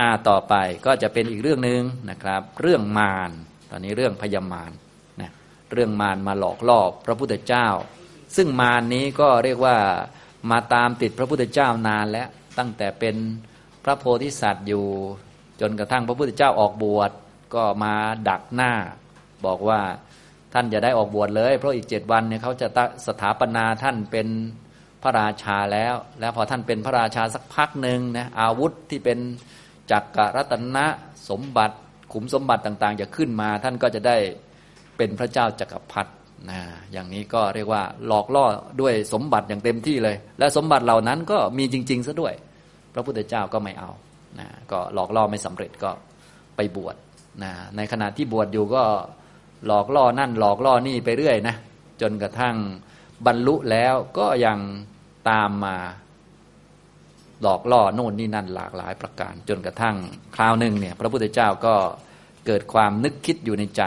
อ่าต่อไปก็จะเป็นอีกเรื่องหนึ่งนะครับ เรื่องมารตอนนี้เรื่องพยามารนะเรื่องมารมาหลอกล่อพระพุทธเจ้า ซึ่งมารนี้ก็เรียกว่ามาตามติดพระพุทธเจ้านานแล้วตั้งแต่เป็นพระโพธิสัตว์อยู่ จนกระทั่งพระพุทธเจ้าออกบวชก็มาดักหน้า บอกว่าท่านจะได้ออกบวชเลย เพราะอีกเจ็ดวันเนี่ยเขาจะสถาปนาท่านเป็นพระราชาแล้ว แล้วพอท่านเป็นพระราชาสักพักหนึ่งนะอาวุธที่เป็น จักรรัตนะสมบัติ ขุมสมบัติต่างๆ จะขึ้นมา ท่านก็จะได้เป็นพระเจ้าจักรพรรดินะอย่างนี้ก็เรียกว่าหลอกล่อด้วยสมบัติอย่างเต็มที่เลย และสมบัติเหล่านั้นก็มีจริง ๆซะด้วย พระพุทธเจ้าก็ไม่เอานะก็หลอกล่อไม่สำเร็จก็ไปบวชนะในขณะที่บวชอยู่ก็หลอกล่อนั่นหลอกล่อนี่ไปเรื่อยนะจนกระทั่งบรรลุแล้วก็ยังตามมา หลอกล่อโน่นนี่นั่นหลากหลายประการ จนกระทั่งคราวหนึ่งเนี่ยพระพุทธเจ้าก็เกิดความนึกคิดอยู่ในใจ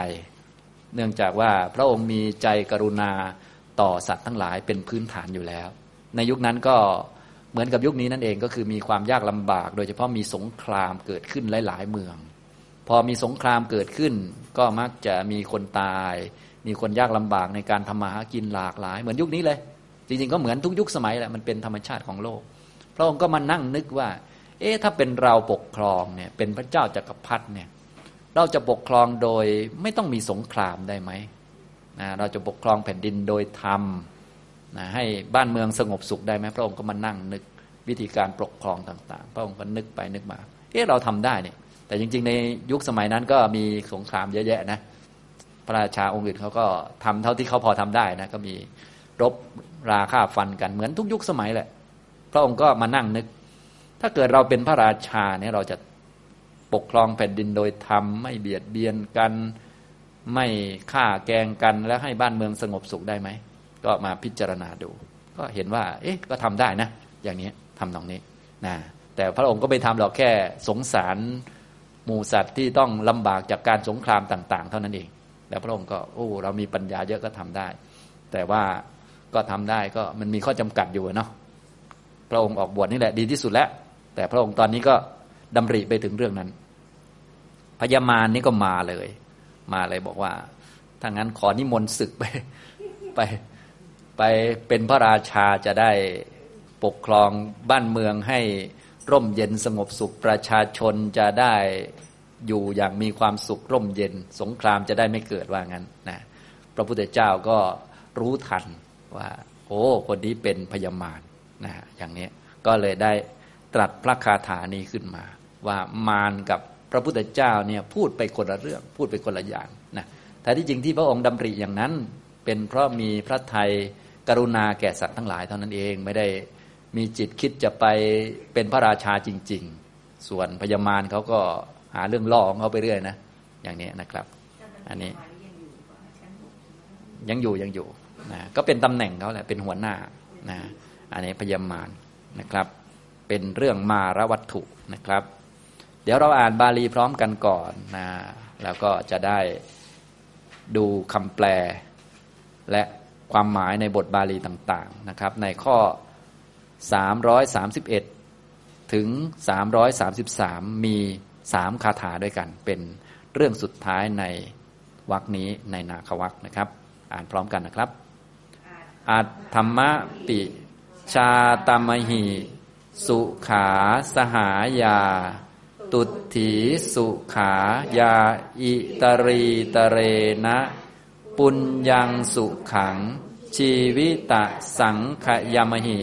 เนื่องจากว่าพระองค์มีใจกรุณาต่อสัตว์ทั้งหลายเป็นพื้นฐานอยู่แล้ว ในยุคนั้นก็เหมือนกับยุคนี้นั่นเองก็คือมีความยากลำบาก โดยเฉพาะมีสงครามเกิดขึ้นหลาย ๆ เมือง พอมีสงครามเกิดขึ้น ก็มักจะมีคนตาย มีคนยากลำบากในการทำมาหากินหลากหลาย เหมือนยุคนี้เลย จริงๆก็เหมือนทุกยุคสมัยแหละมันเป็นธรรมชาติของโลก พระองค์ก็มานั่งนึกว่า เอ๊ะถ้าเป็นเราปกครองเนี่ย เป็นพระเจ้าจากักรพรรดิเนี่ย เราจะปกครองโดยไม่ต้องมีสงครามได้ไหมนะเราจะปกครองแผ่นดินโดยธรรมนะให้บ้านเมืองสงบสุขได้ไหมพระองค์ก็มานั่งนึกวิธีการปกครองต่างๆ พระองค์ก็นึกไปนึกมา เอ๊ะเราทำได้เนี่ย แต่จริง ๆ ในยุคสมัยนั้นก็มีสงครามเยอะแยะนะ พระราชาองค์อื่นเขาก็ทำเท่าที่เขาพอทำได้นะ ก็มีรบราฆ่าฟันกันเหมือนทุกยุคสมัยแหละ พระองค์ก็มานั่งนึก ถ้าเกิดเราเป็นพระราชาเนี่ยเราจะปกครองแผ่นดินโดยธรรม ไม่เบียดเบียนกัน ไม่ฆ่าแกงกันแล้วให้บ้านเมืองสงบสุขได้ไหม ก็มาพิจารณาดู ก็เห็นว่า เอ๊ะก็ทำได้นะ อย่างนี้ทำตรงนี้นะแต่พระองค์ก็ไม่ทำหรอกแค่สงสารหมูสัตว์ที่ต้องลำบากจากการสงครามต่าง ๆ เท่านั้นเอง แล้วพระองค์ก็โอ้เรามีปัญญาเยอะก็ทำได้ แต่ว่าก็ทำได้ก็มันมีข้อจำกัดอยู่เนาะ ระองค์ออกบวชนี่แหละดีที่สุดแล้ว แต่พระองค์ตอนนี้ก็ดำริไปถึงเรื่องนั้น พญามารนี่ก็มาเลย มาเลยบอกว่าถ้างั้นขอนิมนต์ศึกไปไปไปเป็นพระราชาจะได้ปกครองบ้านเมืองให้ร่มเย็นสงบสุขประชาชนจะได้อยู่อย่างมีความสุขร่มเย็น สงครามจะได้ไม่เกิดว่างั้นนะพระพุทธเจ้าก็รู้ทันว่า โอ้ คนนี้เป็นพญามาร นะอย่างนี้ก็เลยได้ตรัสพระคาถานี้ขึ้นมา ว่ามารกับพระพุทธเจ้าเนี่ยพูดไปคนละเรื่อง พูดไปคนละอย่างนะแต่ที่จริงที่พระองค์ดำริอย่างนั้น เป็นเพราะมีพระไทยกรุณาแก่สัตว์ทั้งหลายเท่านั้นเองไม่ได้มีจิตคิดจะไปเป็นพระราชาจริง ๆ ส่วนพญามารเขาก็หาเรื่องล่อของเขาไปเรื่อยนะ อย่างนี้นะครับ อันนี้ยังอยู่ยังอยู่นะก็เป็นตำแหน่งเขาแหละเป็นหัวหน้านะ อันนี้พยามารนะครับ เป็นเรื่องมารวัตถุนะครับ เดี๋ยวเราอ่านบาลีพร้อมกันก่อนนะแล้วก็จะได้ดูคำแปล และความหมายในบทบาลีต่างๆนะครับ ในข้อ 331 ถึง 333 มีสามคาถาด้วยกัน เป็นเรื่องสุดท้ายในวรคนี้ในนาควักนะครับ อ่านพร้อมกันนะครับอัตธรรมปิ ชาตมหิ สุขาสหายา ตุถีสุขายา อิตรีตเรนะ ปุญญังสุขัง ชีวิตะสังขยามหิ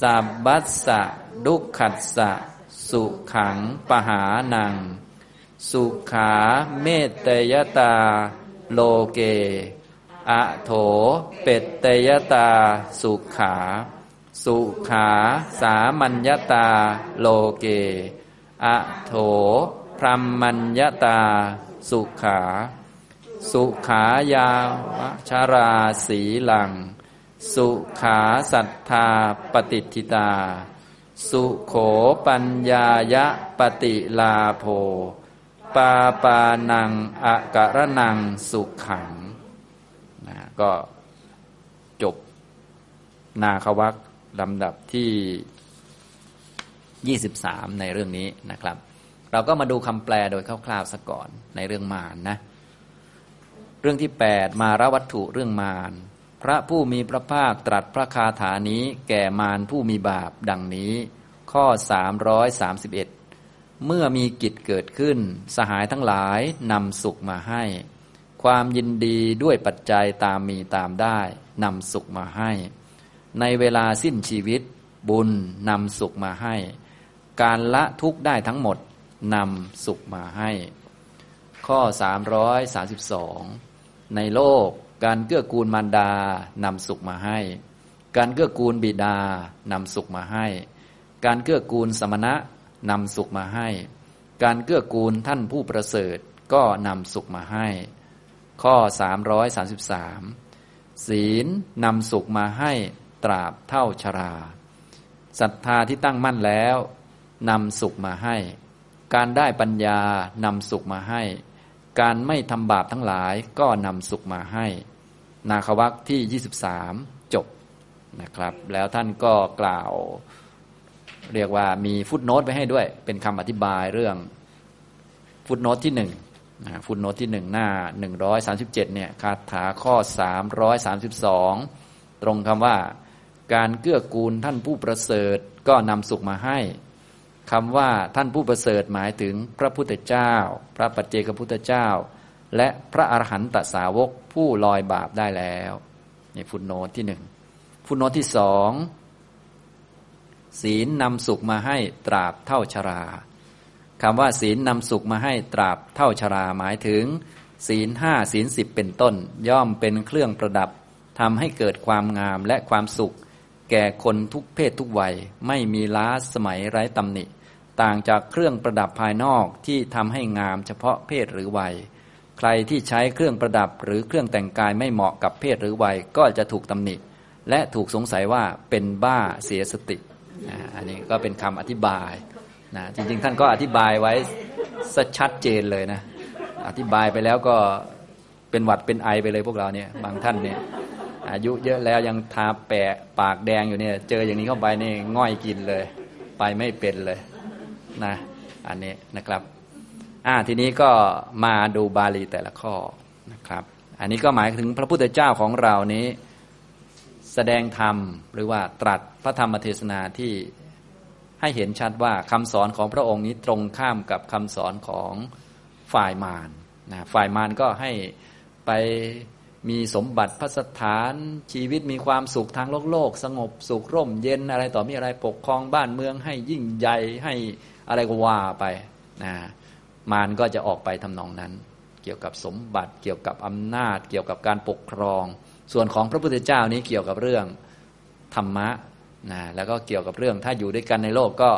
สับบัสสะดุขัสสะ สุขังปหานัง สุขาเมตตยตา โลเก อะโถเป็ตตยตา สุขา สุขาสามัญญตาโลเก อะโถพรหมัญญตา สุขา สุขายาวชาราสีลัง สุขาสัทธาปฏิทิตา สุโขปัญญายะปฏิลาโภ ปาปานังอะกะระนังสุขขังนะก็จบนาควัก ลำดับที่ 23 ในเรื่องนี้นะครับ เราก็มาดูคำแปลโดยคร่าวๆสักก่อนในเรื่องมารนนะ เรื่องที่ 8 มารวัตถุเรื่องมารพระผู้มีพระภาคตรัสพระคาถานี้แก่มารผู้มีบาปดังนี้ ข้อ 331 เมื่อมีกิจเกิดขึ้น สหายทั้งหลายนำสุขมาให้ ความยินดีด้วยปัจจัยตามมีตามได้นำสุขมาให้ ในเวลาสิ้นชีวิต บุญนำสุขมาให้ การละทุกข์ได้ทั้งหมดนำสุขมาให้ ข้อ 332 ในโลกการเกื้อกูลมารดานำสุขมาให้ การเกื้อกูลบิดานำสุขมาให้ การเกื้อกูลสมณะนำสุขมาให้ การเกื้อกูลท่านผู้ประเสริฐก็นำสุขมาให้ ข้อ 333 ศีลนำสุขมาให้ ตราบเท่าชราศรัทธาที่ตั้งมั่นแล้วนำสุขมาให้ การได้ปัญญานำสุขมาให้ การไม่ทำบาปทั้งหลายก็นำสุขมาให้ นาควักที่ 23 จบนะครับ แล้วท่านก็กล่าว เรียกว่ามีฟุตโนตไปให้ด้วย เป็นคำอธิบายเรื่องฟุตโนตที่หนึ่งฟุตโนตที่หนึ่งหน้า 137เนี่ยคาถาข้อ 332 ตรงคำว่า การเกื้อกูลท่านผู้ประเสริฐก็นำสุขมาให้คำว่าท่านผู้ประเสริฐหมายถึงพระพุทธเจ้า พระปัจเจกพุทธเจ้า และพระอรหันตสาวกผู้ลอยบาปได้แล้วนี่ฟุตโนตที่หนึ่งฟุตโนตที่สองศีลนำสุขมาให้ตราบเท่าชราคำว่าศีลนำสุขมาให้ตราบเท่าชราหมายถึง ศีลห้าศีลสิบเป็นต้น ย่อมเป็นเครื่องประดับทำให้เกิดความงามและความสุข แก่คนทุกเพศทุกวัย ไม่มีล้าสมัยไร้ตำหนิ ต่างจากเครื่องประดับภายนอกที่ทำให้งามเฉพาะเพศหรือวัย ใครที่ใช้เครื่องประดับหรือเครื่องแต่งกายไม่เหมาะกับเพศหรือวัยก็จะถูกตำหนิ และถูกสงสัยว่าเป็นบ้าเสียสติอันนี้ก็เป็นคำอธิบายนะจริงๆ ท่านก็อธิบายไว้สชัดเจนเลยนะ อธิบายไปแล้วก็เป็นหวัดเป็นไอไปเลยพวกเราเนี่ยบางท่านเนี่ย อายุเยอะแล้วยังทาแปะปากแดงอยู่เนี่ย เจออย่างนี้เข้าไปนี่ง่อยกินเลย ไปไม่เป็นเลยนะ อันนี้นะครับอ่าทีนี้ก็มาดูบาลีแต่ละข้อนะครับ อันนี้ก็หมายถึงพระพุทธเจ้าของเรานี้แสดงธรรมหรือว่าตรัสพระธรรมเทศนาที่ให้เห็นชัดว่าคำสอนของพระองค์นี้ตรงข้ามกับคำสอนของฝ่ายมารนะฝ่ายมารก็ให้ไป มีสมบัติพัสถานชีวิตมีความสุขทางโลกโลก สงบสุขร่มเย็นอะไรต่อมีอะไรปกครองบ้านเมืองให้ยิ่งใหญ่ให้อะไรก็ว่าไปนะมารก็จะออกไปทำนองนั้น เกี่ยวกับสมบัติเกี่ยวกับอำนาจ เกี่ยวกับการปกครอง ส่วนของพระพุทธเจ้านี้เกี่ยวกับเรื่องธรรมะนะแล้วก็เกี่ยวกับเรื่องถ้าอยู่ด้วยกันในโลกก็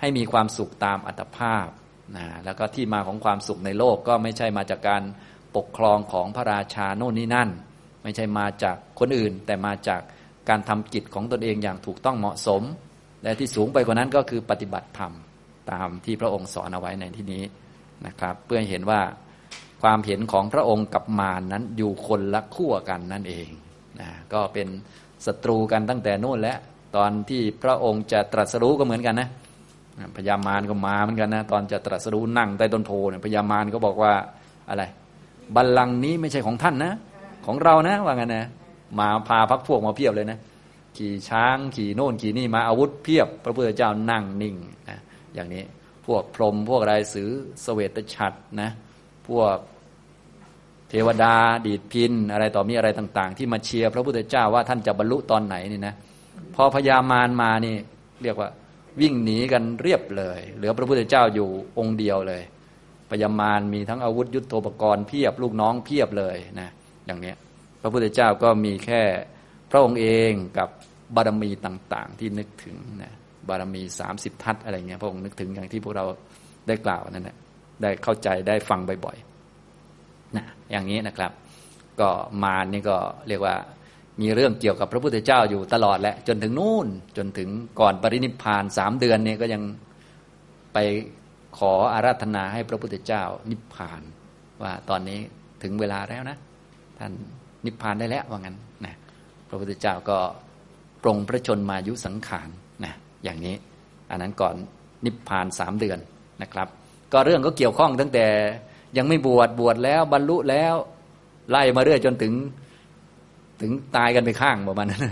ให้มีความสุขตามอัตภาพนะแล้วก็ที่มาของความสุขในโลกก็ไม่ใช่มาจากการ ปกครองของพระราชาโน่นนี่นั่น ไม่ใช่มาจากคนอื่น แต่มาจากการทำกิจของตนเองอย่างถูกต้องเหมาะสม และที่สูงไปกว่านั้นก็คือปฏิบัติธรรมตามที่พระองค์สอนเอาไว้ในที่นี้นะครับ เพื่อเห็นว่าความเห็นของพระองค์กับมารนนั้นอยู่คนละขั้วกันนั่นเองนะก็เป็นศัตรูกันตั้งแต่โน่นและตอนที่พระองค์จะตรัสรู้ก็เหมือนกันนะพญามารก็มาเหมือนกันนะตอนจะตรัสรู้นั่งใต้ต้นโพเนี่ยพญามารก็บอกว่าอะไร บัลลังก์นี้ไม่ใช่ของท่านนะ ของเรานะว่างั้นนะมาพาพักพวกมาเพียบเลยนะขี่ช้างขี่โน่นขี่นี่มาอาวุธเพียบ พระพุทธเจ้านั่งนิ่งนะอย่างนี้พวกพรหมพวกไรสือสเวตฉัตรนะ พวกเทวดาดีดพินอะไรต่อมีอะไรต่าง ๆ ที่มาเชียร์พระพุทธเจ้าว่าท่านจะบรรลุตอนไหนนี่นะพอพญามารมานี่ เรียกว่าวิ่งหนีกันเรียบเลย เหลือพระพุทธเจ้าอยู่องค์เดียวเลย พยามารมีทั้งอาวุธยุทโธปกรณ์เพียบลูกน้องเพียบเลยนะอย่างนี้พระพุทธเจ้าก็มีแค่พระองค์เองกับบารมีต่างๆ ที่นึกถึงนะบารมีสามสิบทัศอะไรเงี้ยพระองค์นึกถึงอย่างที่พวกเราได้กล่าวนั่นแหละได้เข้าใจได้ฟังบ่อยๆนะอย่างนี้นะครับ ก็มานี่ก็เรียกว่ามีเรื่องเกี่ยวกับพระพุทธเจ้าอยู่ตลอดแหละจนถึงนู่นจนถึงก่อนปรินิพพานสามเดือนเนี่ยก็ยังไป ขออาราธนาให้พระพุทธเจ้านิพพาน ว่าตอนนี้ถึงเวลาแล้วนะ ท่านนิพพานได้แล้วว่างั้นนะพระพุทธเจ้าก็ปรงพระชนมายุสังขารนะอย่างนี้ อันนั้นก่อนนิพพานสามเดือนนะครับ ก็เรื่องก็เกี่ยวข้องตั้งแต่ยังไม่บวชบวชแล้วบรรลุแล้ว ไล่มาเรื่อยจนถึงถึงตายกันไปข้างประมาณนั้น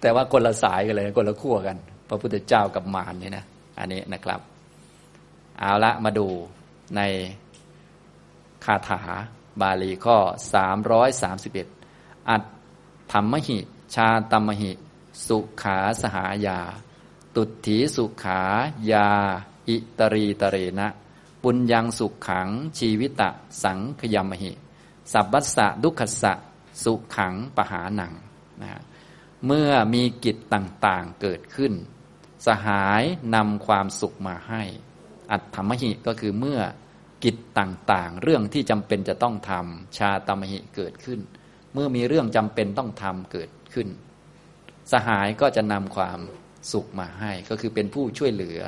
แต่ว่าคนละสายกันเลยคนละขั้วกัน พระพุทธเจ้ากับมารนี่นะ อันนี้นะครับ เอาละมาดูในคาถาบาลีข้อ 331 อัตธรรมหิ ชาตมหิ สุขาสหายา ตุถีสุขายา อิตรีตเรนะ ปุญญังสุขขัง ชีวิตะ สังขยมหิ สัพพัสสะดุขสะ สุขังปหาหนังนะเมื่อมีกิจต่างๆเกิดขึ้น สหายนำความสุขมาให้ อัตถมหิก็คือเมื่อกิจต่างๆ เรื่องที่จำเป็นจะต้องทำชาตมหิเกิดขึ้น เมื่อมีเรื่องจำเป็นต้องทำเกิดขึ้น สหายก็จะนำความสุขมาให้ก็คือเป็นผู้ช่วยเหลือ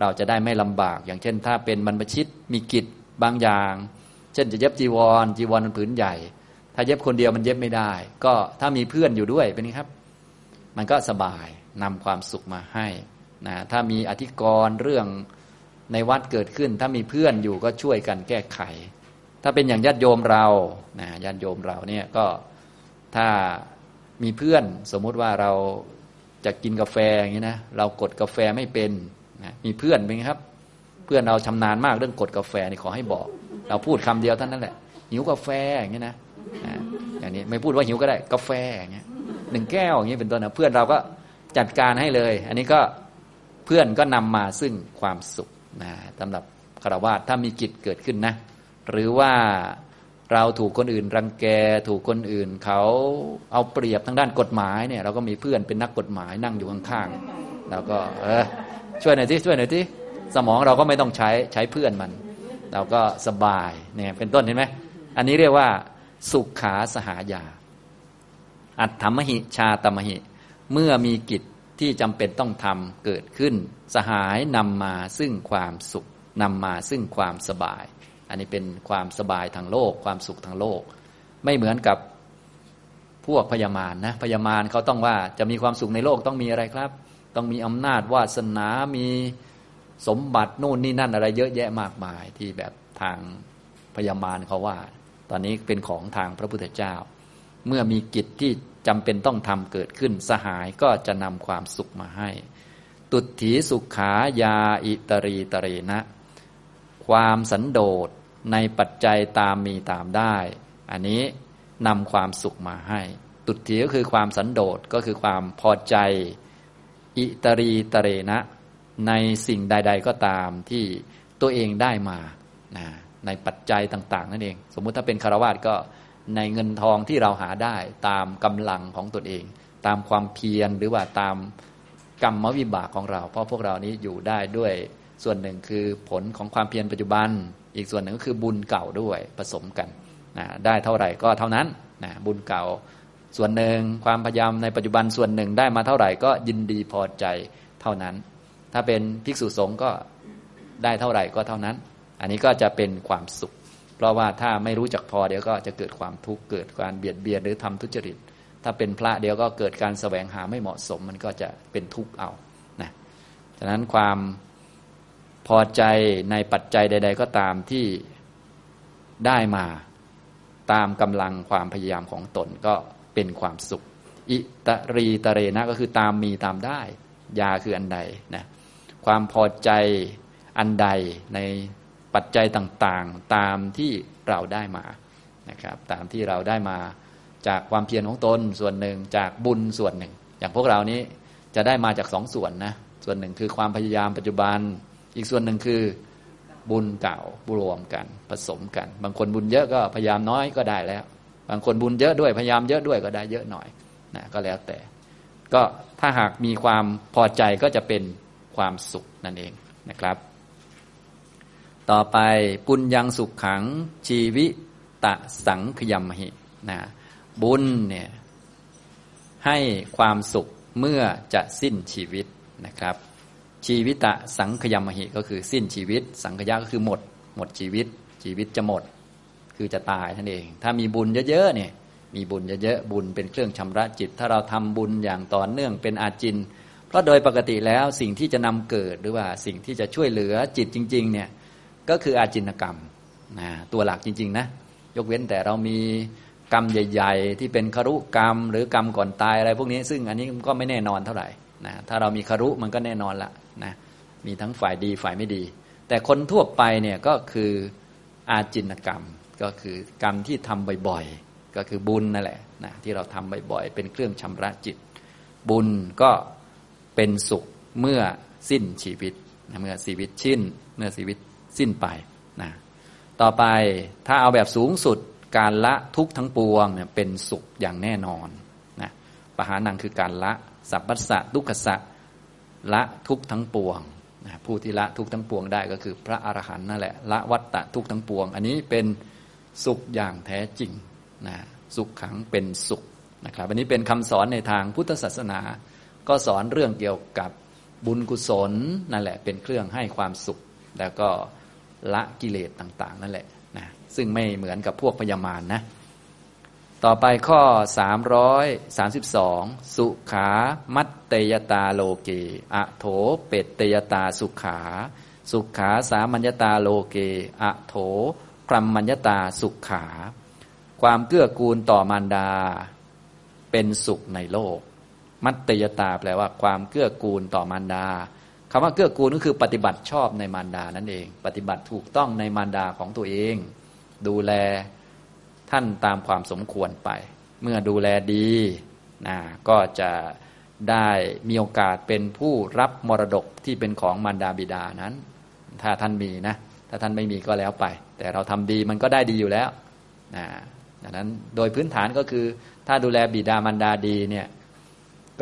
เราจะได้ไม่ลำบาก อย่างเช่น ถ้าเป็นบรรพชิตมีกิจบางอย่าง เช่นจะเย็บจีวร จีวรมันผืนใหญ่ ถ้าเย็บคนเดียวมันเย็บไม่ได้ ก็ถ้ามีเพื่อนอยู่ด้วยเป็นไงครับ มันก็สบายนำความสุขมาให้นะถ้ามีอธิกรณ์เรื่อง ในวัดเกิดขึ้น ถ้ามีเพื่อนอยู่ก็ช่วยกันแก้ไข ถ้าเป็นอย่างญาติโยมเรานะญาติโยมเราเนี่ยก็ถ้ามีเพื่อนสมมุติว่าเราจะกินกาแฟอย่างนี้นะเรากดกาแฟไม่เป็นนะมีเพื่อนเป็นครับ เพื่อนเราชำนาญมากเรื่องกดกาแฟนี่ขอให้บอก เราพูดคำเดียวท่านนั้นแหละหิวกาแฟอย่างนี้นะอย่างนี้ไม่พูดว่าหิวก็ได้กาแฟอย่างเงี้ยหนึ่งแก้วอย่างนี้เป็นต้นนะเพื่อนเราก็จัดการให้เลย อันนี้ก็เพื่อนก็นำมาซึ่งความสุข นะสำหรับคารวะถ้ามีกิจเกิดขึ้นนะ หรือว่าเราถูกคนอื่นรังแกถูกคนอื่นเขาเอาเปรียบทางด้านกฎหมายเนี่ย เราก็มีเพื่อนเป็นนักกฎหมายนั่งอยู่ข้างๆเราก็เออช่วยหน่อยที่ช่วยหน่อยที่สมองเราก็ไม่ต้องใช้ใช้เพื่อนมัน เราก็สบายเนี่ยเป็นต้นเห็นไหมอันนี้เรียกว่าสุขขาสหายา อัตถมหิชาตมหิ เมื่อมีกิจ ที่จำเป็นต้องทำเกิดขึ้น สหายนำมาซึ่งความสุขนำมาซึ่งความสบาย อันนี้เป็นความสบายทางโลก ความสุขทางโลก ไม่เหมือนกับพวกพยามารนะพยามารเขาต้องว่าจะมีความสุขในโลกต้องมีอะไรครับ ต้องมีอำนาจวาสนามีสมบัติโน่นนี่นั่นอะไรเยอะแยะมากมายที่แบบทางพยามารเขาว่า ตอนนี้เป็นของทางพระพุทธเจ้า เมื่อมีกิจที่ จำเป็นต้องทำเกิดขึ้นสหายก็จะนำความสุขมาให้ ตุถีสุขายาอิตรีตเรนะ ความสันโดษในปัจจัยตามมีตามได้ อันนี้นำความสุขมาให้ ตุถีก็คือความสันโดษก็คือความพอใจ อิตรีตเรนะ ในสิ่งใด ๆ ก็ตามที่ตัวเองได้มา ในปัจจัยต่าง ๆ นั่นเอง สมมุติถ้าเป็นคารวาสก็ ในเงินทองที่เราหาได้ตามกำลังของตนเอง ตามความเพียรหรือว่าตามกรรมวิบากของเรา เพราะพวกเรานี้อยู่ได้ด้วยส่วนหนึ่งคือผลของความเพียรปัจจุบัน อีกส่วนหนึ่งก็คือบุญเก่าด้วยผสมกันนะได้เท่าไหร่ก็เท่านั้นนะบุญเก่าส่วนหนึ่งความพยายามในปัจจุบันส่วนหนึ่งได้มาเท่าไหร่ก็ยินดีพอใจเท่านั้น ถ้าเป็นภิกษุสงฆ์ก็ได้เท่าไหร่ก็เท่านั้น อันนี้ก็จะเป็นความสุข เพราะว่าถ้าไม่รู้จักพอเดี๋ยวก็จะเกิดความทุกข์เกิดการเบียดเบียนหรือทำทุจริต ถ้าเป็นพระเดี๋ยวก็เกิดการแสวงหาไม่เหมาะสม มันก็จะเป็นทุกข์เอานะฉะนั้นความพอใจในปัจจัยใด ๆ ก็ตามที่ได้มาตามกำลังความพยายามของตนก็เป็นความสุข อิตรีตเรนะก็คือตามมีตามได้ ยาคืออันใดนะความพอใจอันใดใน ปัจจัยต่างๆ ตามที่เราได้มานะครับตามที่เราได้มาจากความเพียรของตนส่วนหนึ่งจากบุญส่วนหนึ่ง อย่างพวกเรานี้จะได้มาจากสองส่วนนะส่วนหนึ่งคือความพยายามปัจจุบัน อีกส่วนหนึ่งคือบุญเก่าบรวมกันผสมกัน บางคนบุญเยอะก็พยายามน้อยก็ได้แล้ว บางคนบุญเยอะด้วยพยายามเยอะด้วยก็ได้เยอะหน่อยนะก็แล้วแต่ ก็ถ้าหากมีความพอใจก็จะเป็นความสุขนั่นเองนะครับ ต่อไปปุญญังสุขขังชีวิตะสังขยมหินะบุญเนี่ยให้ความสุขเมื่อจะสิ้นชีวิตนะครับ ชีวิตะสังขยมหิก็คือสิ้นชีวิต สังขยะก็คือหมด หมดชีวิต ชีวิตจะหมด คือจะตายท่านเอง ถ้ามีบุญเยอะๆเนี่ยมีบุญเยอะๆบุญเป็นเครื่องชำระจิต ถ้าเราทำบุญอย่างต่อเนื่องเป็นอาจิน เพราะโดยปกติแล้วสิ่งที่จะนำเกิดหรือว่าสิ่งที่จะช่วยเหลือจิตจริง ๆ เนี่ย ก็คืออาจินกรรมนะตัวหลักจริง ๆ นะ ยกเว้นแต่เรามีกรรมใหญ่ ๆ ที่เป็นคารุกรรม หรือกรรมก่อนตายอะไรพวกนี้ ซึ่งอันนี้ก็ไม่แน่นอนเท่าไหร่นะถ้าเรามีคารุมันก็แน่นอนละนะมีทั้งฝ่ายดีฝ่ายไม่ดี แต่คนทั่วไปเนี่ยก็คืออาจินกรรม ก็คือกรรมที่ทำบ่อยๆ ก็คือบุญนั่นแหละนะที่เราทำบ่อยๆ เป็นเครื่องชำระจิต บุญก็เป็นสุขเมื่อสิ้นชีวิตนะเมื่อชีวิตชิ้น เมื่อชีวิต สิ้นไปนะต่อไปถ้าเอาแบบสูงสุดการละทุกทั้งปวงเนี่ยเป็นสุขอย่างแน่นอนนะปหานังคือการละสัพพัสสะทุกขสะละทุกทั้งปวงนะผู้ที่ละทุกทั้งปวงได้ก็คือพระอรหันต์นั่นแหละละวัตตะทุกทั้งปวง อันนี้เป็นสุขอย่างแท้จริงนะสุขขังเป็นสุขนะครับอันนี้เป็นคำสอนในทางพุทธศาสนา ก็สอนเรื่องเกี่ยวกับบุญกุศลนั่นแหละเป็นเครื่องให้ความสุข แล้วก็ ละกิเลสต่าง ๆ นั่นแหละนะซึ่งไม่เหมือนกับพวกพยามารนนะต่อไปข้อ 332 สุขามัตเตยตาโลเกอะโถเปตเตยตาสุขา สุขาสามัญญตาโลเกอะโถกรัมมัญญตาสุขา ความเกื้อกูลต่อมารดา เป็นสุขในโลก มัตเตยตาแปลว่าความเกื้อกูลต่อมารดา คำว่าเกื้อกูลก็คือปฏิบัติชอบในมารดานั่นเอง ปฏิบัติถูกต้องในมารดาของตัวเอง ดูแลท่านตามความสมควรไป เมื่อดูแลดีนะก็จะได้มีโอกาสเป็นผู้รับมรดกที่เป็นของมารดาบิดานั้น ถ้าท่านมีนะ ถ้าท่านไม่มีก็แล้วไป แต่เราทำดีมันก็ได้ดีอยู่แล้วนะดังนั้นโดยพื้นฐานก็คือ ถ้าดูแลบิดามารดาดีเนี่ย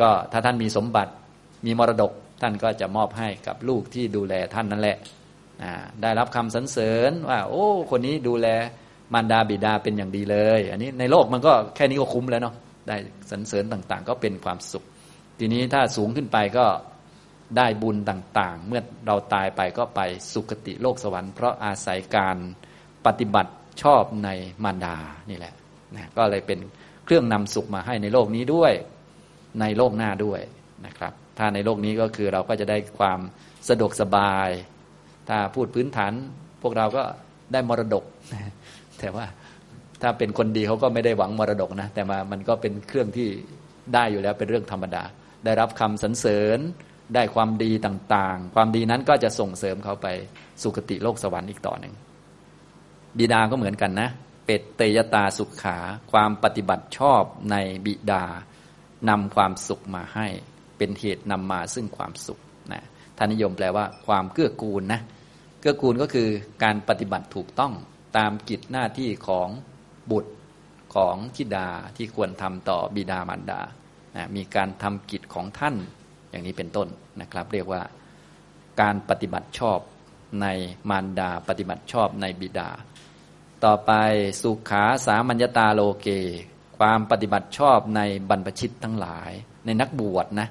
ก็ถ้าท่านมีสมบัติมีมรดก ท่านก็จะมอบให้กับลูกที่ดูแลท่านนั่นแหละได้รับคำสรรเสริญว่า โอ้ คนนี้ดูแลมารดาบิดาเป็นอย่างดีเลย อันนี้ในโลกมันก็แค่นี้ก็คุ้มแล้วเนาะได้สรรเสริญต่างๆ ก็เป็นความสุข ทีนี้ถ้าสูงขึ้นไปก็ได้บุญต่างๆ เมื่อเราตายไปก็ไปสุคติโลกสวรรค์เพราะอาศัยการปฏิบัติชอบในมารดานี่แหละนะก็เลยเป็นเครื่องนำสุขมาให้ในโลกนี้ด้วย ในโลกหน้าด้วยนะครับ ถ้าในโลกนี้ก็คือเราก็จะได้ความสะดวกสบาย ถ้าพูดพื้นฐาน พวกเราก็ได้มรดก แต่ว่าถ้าเป็นคนดีเขาก็ไม่ได้หวังมรดกนะ แต่มามันก็เป็นเครื่องที่ได้อยู่แล้วเป็นเรื่องธรรมดา ได้รับคำสรรเสริญ ได้ความดีต่างๆ ความดีนั้นก็จะส่งเสริมเขาไปสุคติโลกสวรรค์อีกต่อหนึ่ง บิดาก็เหมือนกันนะเป็ดเตยตาสุขขา ความปฏิบัติชอบในบิดานำความสุขมาให้ เป็นเหตุนำมาซึ่งความสุขนะท่านนิยมแปลว่าความเกื้อกูลนะเกื้อกูลก็คือการปฏิบัติถูกต้องตามกิจหน้าที่ของบุตรของทิดาที่ควรทำต่อบิดามารดานะมีการทำกิจของท่านอย่างนี้เป็นต้นนะครับ เรียกว่าการปฏิบัติชอบในมารดา ปฏิบัติชอบในบิดา ต่อไปสุขาสามัญญตาโลเก ความปฏิบัติชอบในบรรพชิตทั้งหลาย ในนักบวชนะ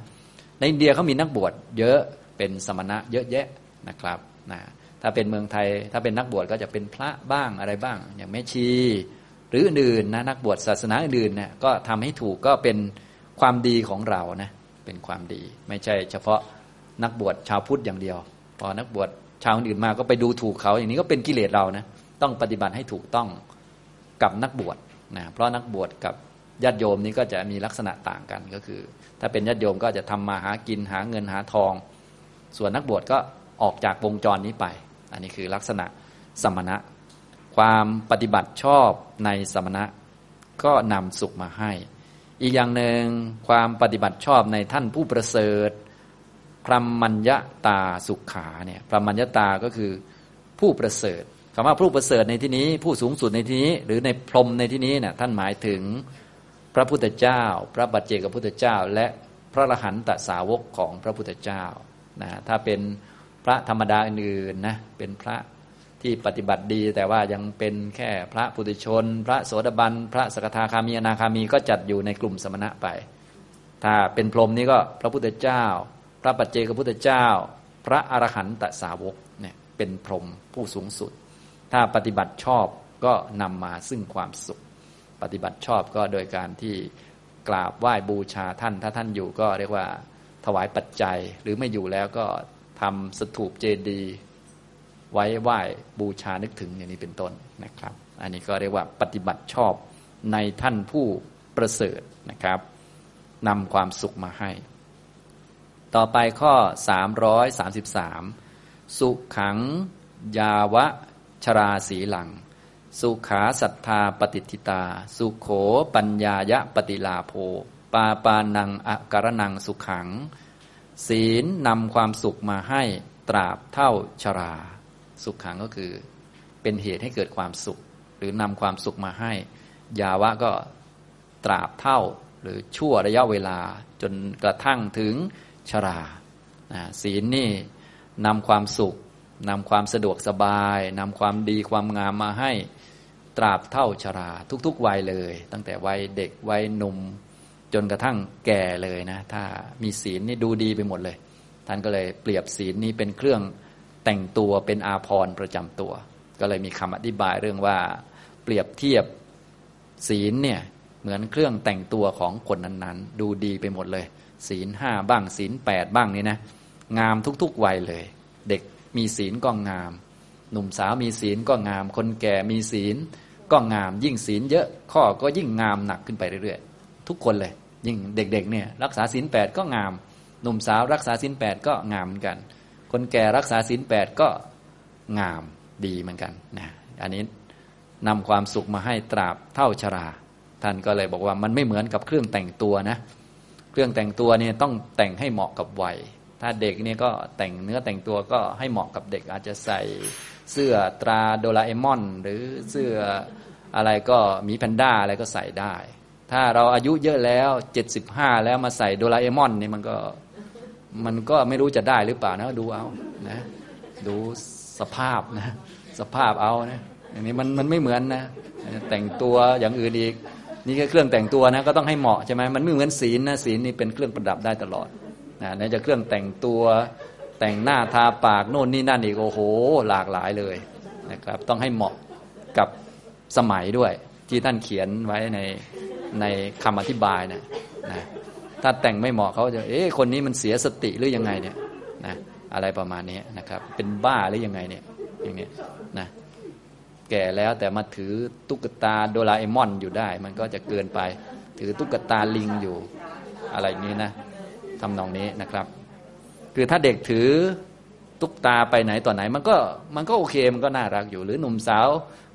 ในอินเดียเขามีนักบวชเยอะเป็นสมณะเยอะแยะนะครับนะถ้าเป็นเมืองไทย ถ้าเป็นนักบวชก็จะเป็นพระบ้างอะไรบ้าง อย่างแม่ชี หรืออื่นนะนักบวชศาสนาอื่นเนี่ยก็ทำให้ถูกก็เป็นความดีของเรานะเป็นความดี ไม่ใช่เฉพาะนักบวชชาวพุทธอย่างเดียว พอนักบวชชาวอื่นมาก็ไปดูถูกเขาอย่างนี้ก็เป็นกิเลสเรานะต้องปฏิบัติให้ถูกต้องกับนักบวชนะเพราะนักบวชกับ ญาติโยมนี้ก็จะมีลักษณะต่างกันก็คือ ถ้าเป็นญาติโยมก็จะทำมาหากินหาเงินหาทอง ส่วนนักบวชก็ออกจากวงจรนี้ไป อันนี้คือลักษณะสมณะ ความปฏิบัติชอบในสมณะก็นำสุขมาให้ อีกอย่างหนึ่งความปฏิบัติชอบในท่านผู้ประเสริฐพรหมัญญาตาสุขขาเนี่ยพรหมัญญาตาก็คือผู้ประเสริฐคำว่าผู้ประเสริฐในที่นี้ ผู้สูงสุดในที่นี้ หรือในพรหมในที่นี้เนี่ยท่านหมายถึง พระพุทธเจ้า พระบัจเจกพุทธเจ้า และพระอรหันตสาวกของพระพุทธเจ้านะถ้าเป็นพระธรรมดาอื่นนะเป็นพระที่ปฏิบัติดี แต่ว่ายังเป็นแค่พระปุถุชน พระโสดาบัน พระสกทาคามีอนาคามีก็จัดอยู่ในกลุ่มสมณะไป ถ้าเป็นพรหมนี่ก็พระพุทธเจ้า พระปัจเจกพุทธเจ้า พระอรหันตสาวกเนี่ยเป็นพรหมผู้สูงสุด ถ้าปฏิบัติชอบก็นำมาซึ่งความสุข ปฏิบัติชอบก็โดยการที่กราบไหว้บูชาท่าน ถ้าท่านอยู่ก็เรียกว่าถวายปัจจัย หรือไม่อยู่แล้วก็ทำสถูปเจดีย์ไว้ไหว้บูชานึกถึงอย่างนี้เป็นต้นนะครับ อันนี้ก็เรียกว่าปฏิบัติชอบในท่านผู้ประเสริฐนะครับนำความสุขมาให้ ต่อไปข้อ 333 สุขัง ยาวะชราสีหลัง สุขาศรัทธาปฏิทิตา สุโขปัญญายะปฏิลาโภ ปาปานังอะกรนังสุขัง ศีลนำความสุขมาให้ตราบเท่าชรา สุขขังก็คือ เป็นเหตุให้เกิดความสุข หรือนำความสุขมาให้ ยาวะก็ตราบเท่าหรือชั่วระยะเวลาจนกระทั่งถึงชราศีลนี่นำความสุขนำความสะดวกสบายนำความดีความงามมาให้ ตราบเท่าชรา ทุก ๆ วัยเลย ตั้งแต่วัยเด็กวัยหนุ่มจนกระทั่งแก่เลยนะ ถ้ามีศีลนี่ดูดีไปหมดเลย ท่านก็เลยเปรียบศีลนี้เป็นเครื่องแต่งตัวเป็นอาภรณ์ประจำตัว ก็เลยมีคำอธิบายเรื่องว่า เปรียบเทียบศีลเนี่ยเหมือนเครื่องแต่งตัวของคนนั้นๆ ดูดีไปหมดเลย ศีลห้าบ้างศีลแปดบ้างนี่นะงามทุกๆวัยเลย เด็กมีศีลก็งาม หนุ่มสาวมีศีลก็งาม คนแก่มีศีล ก็งามยิ่งศีลเยอะข้อก็ยิ่งงามหนักขึ้นไปเรื่อยๆ ทุกคนเลย ยิ่งเด็กๆเนี่ยรักษาศีลแปดก็งาม หนุ่มสาวรักษาศีลแปดก็งามเหมือนกัน คนแก่รักษาศีลแปดก็งามดีเหมือนกันนะอันนี้นำความสุขมาให้ตราบเท่าชรา ท่านก็เลยบอกว่ามันไม่เหมือนกับเครื่องแต่งตัวนะเครื่องแต่งตัวเนี่ยต้องแต่งให้เหมาะกับวัย ถ้าเด็กเนี่ยก็แต่งเนื้อแต่งตัวก็ให้เหมาะกับเด็กอาจจะใส่ เสื้อตราโดราเอมอน หรือเสื้ออะไรก็มีแพนด้าอะไรก็ใส่ได้ ถ้าเราอายุเยอะแล้วเจ็ดสิบห้าแล้วมาใส่โดราเอมอนนี่มันก็มันก็ไม่รู้จะได้หรือเปล่านะดูเอานะดูสภาพนะสภาพเอานะอย่างนี้มันมันไม่เหมือนนะ แต่งตัวอย่างอื่นอีก นี่แค่เครื่องแต่งตัวนะก็ต้องให้เหมาะใช่ไหมมันไม่เหมือนศีลนะศีลนี่เป็นเครื่องประดับได้ตลอดนะในจะเครื่องแต่งตัว แต่งหน้าทาปากโน่นนี่นั่นอีกโอ้โห หลากหลายเลยนะครับ ต้องให้เหมาะกับสมัยด้วย ที่ท่านเขียนไว้ในในคำอธิบายนะนะถ้าแต่งไม่เหมาะเขาจะเอ๊ะคนนี้มันเสียสติหรือยังไงเนี่ยนะอะไรประมาณนี้นะครับ เป็นบ้าหรือยังไงเนี่ยอย่างนี้นะแก่แล้วแต่มาถือตุ๊กตาโดราเอมอนอยู่ได้ มันก็จะเกินไป ถือตุ๊กตาลิงอยู่อะไรนี้นะทำนองนี้นะครับ คือถ้าเด็กถือตุ๊กตาไปไหนต่อไหน มันก็มันก็โอเคมันก็น่ารักอยู่ หรือหนุ่มสาว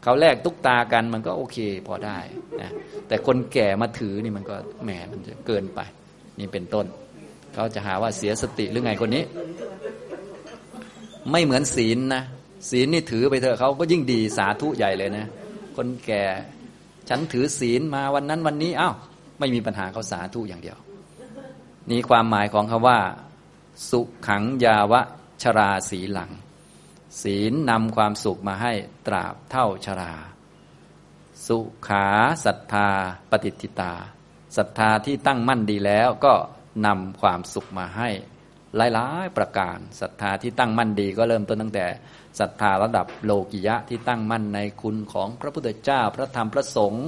เขาแลกตุ๊กตากันมันก็โอเคพอได้นะแต่คนแก่มาถือนี่มันก็แหมมันจะเกินไป นี่เป็นต้น เขาจะหาว่าเสียสติหรือไงคนนี้ ไม่เหมือนศีลนะศีลนี่ถือไปเถอะเขาก็ยิ่งดีสาธุใหญ่เลยนะ คนแก่ฉันถือศีลมาวันนั้นวันนี้อ้าวไม่มีปัญหาเขาสาธุอย่างเดียว นี่ความหมายของคาว่า สุขังยาวะชราสีหลัง ศีลนำความสุขมาให้ตราบเท่าชรา สุขาศรัทธาปฏิทิตาศรัทธาที่ตั้งมั่นดีแล้วก็นำความสุขมาให้หลายๆประการศรัทธาที่ตั้งมั่นดีก็เริ่มต้นตั้งแต่ศรัทธาระดับโลกิยะที่ตั้งมั่นในคุณของพระพุทธเจ้า พระธรรมพระสงฆ์